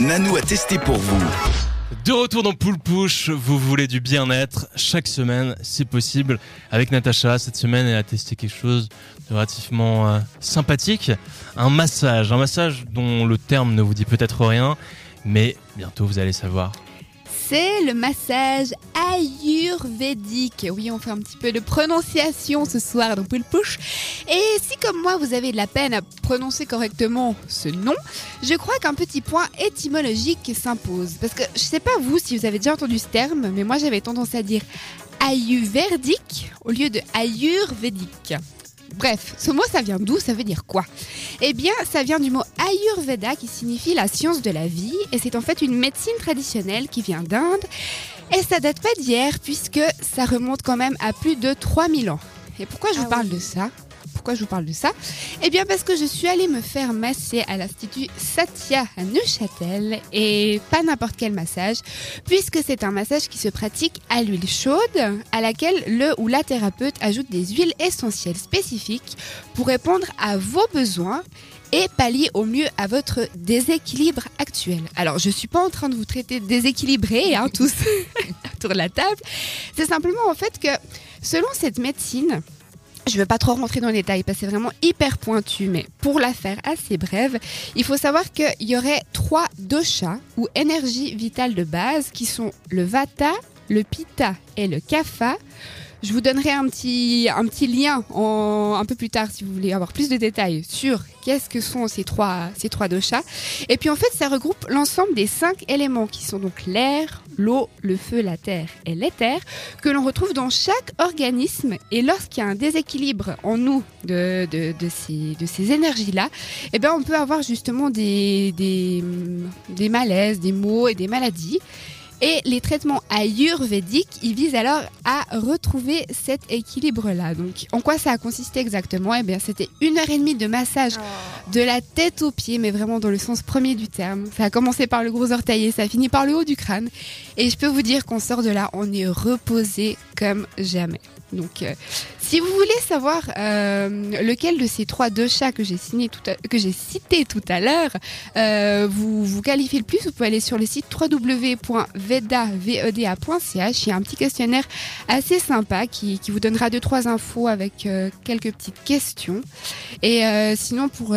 Nanou a testé pour vous. De retour dans Pool Push, vous voulez du bien-être chaque semaine, c'est possible. Avec Natacha, cette semaine, elle a testé quelque chose de relativement euh, sympathique, un massage, un massage dont le terme ne vous dit peut-être rien, mais bientôt vous allez savoir. C'est le massage ayurvédique. Oui, on fait un petit peu de prononciation ce soir dans Pool Push. Et si comme moi vous avez de la peine à prononcer correctement ce nom, je crois qu'un petit point étymologique s'impose. Parce que je sais pas vous si vous avez déjà entendu ce terme, mais moi j'avais tendance à dire ayurvédique au lieu de ayurvédique. Bref, ce mot ça vient d'où? Ça veut dire quoi? Eh bien, ça vient du mot Ayurveda qui signifie la science de la vie et c'est en fait une médecine traditionnelle qui vient d'Inde. Et ça date pas d'hier puisque ça remonte quand même à plus de 3000 ans. Et pourquoi je vous parle de ça? Pourquoi je vous parle de ça Eh bien parce que je suis allée me faire masser à l'Institut Satya à Neuchâtel et pas n'importe quel massage puisque c'est un massage qui se pratique à l'huile chaude à laquelle le ou la thérapeute ajoute des huiles essentielles spécifiques pour répondre à vos besoins et pallier au mieux à votre déséquilibre actuel. Alors, je suis pas en train de vous traiter déséquilibré, hein, tous autour de la table. C'est simplement en fait que, selon cette médecine, je ne veux pas trop rentrer dans les détails parce que c'est vraiment hyper pointu, mais pour la faire assez brève, il faut savoir qu'il y aurait trois doshas ou énergies vitales de base qui sont le vata, le pitta et le kapha. Je vous donnerai un petit, un petit lien en, un peu plus tard si vous voulez avoir plus de détails sur qu'est-ce que sont ces trois, ces trois doshas. Et puis en fait, ça regroupe l'ensemble des cinq éléments qui sont donc l'air, l'eau, le feu, la terre et l'éther que l'on retrouve dans chaque organisme. Et lorsqu'il y a un déséquilibre en nous de, de, de ces, de ces énergies-là, eh ben on peut avoir justement des, des, des malaises, des maux et des maladies. Et les traitements ayurvédiques, ils visent alors à retrouver cet équilibre-là. Donc, en quoi ça a consisté exactement? Eh bien, c'était une heure et demie de massage de la tête aux pieds, mais vraiment dans le sens premier du terme. Ça a commencé par le gros orteil et ça a fini par le haut du crâne. Et je peux vous dire qu'on sort de là, on est reposé comme jamais. Donc, euh, si vous voulez savoir euh, lequel de ces trois doshas que j'ai signé tout à- que j'ai cité tout à l'heure euh, vous vous qualifiez le plus, vous pouvez aller sur le site www.veda.ch. Il y a un petit questionnaire assez sympa qui, qui vous donnera deux trois infos avec euh, quelques petites questions. Et sinon pour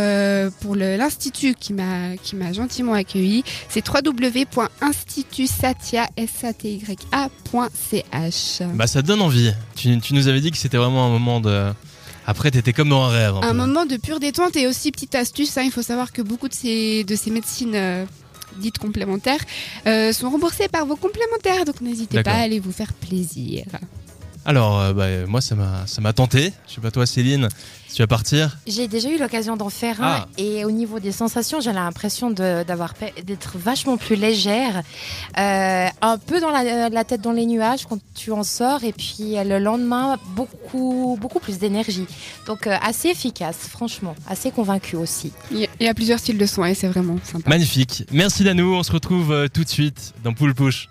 pour l'institut qui m'a gentiment accueilli, c'est www.institutsatya.ch. Bah ça donne envie. Tu nous avais dit que c'était vraiment un moment de... Après, t'étais comme dans un rêve. Un, moment de pure détente et aussi petite astuce, hein, il faut savoir que beaucoup de ces, de ces médecines euh, dites complémentaires euh, sont remboursées par vos complémentaires, donc n'hésitez pas à aller vous faire plaisir. Alors, euh, bah, moi, ça m'a ça m'a tenté. Je sais pas toi, Céline, si tu vas partir. J'ai déjà eu l'occasion d'en faire un Ah. et au niveau des sensations, j'ai l'impression d'être vachement plus légère, Euh, un peu dans la, la tête dans les nuages quand tu en sors et puis euh, le lendemain beaucoup beaucoup plus d'énergie. Donc euh, assez efficace, franchement, assez convaincu aussi. Il y, a, plusieurs styles de soins et c'est vraiment sympa. Magnifique. Merci Danou. On se retrouve euh, tout de suite dans Pool Push.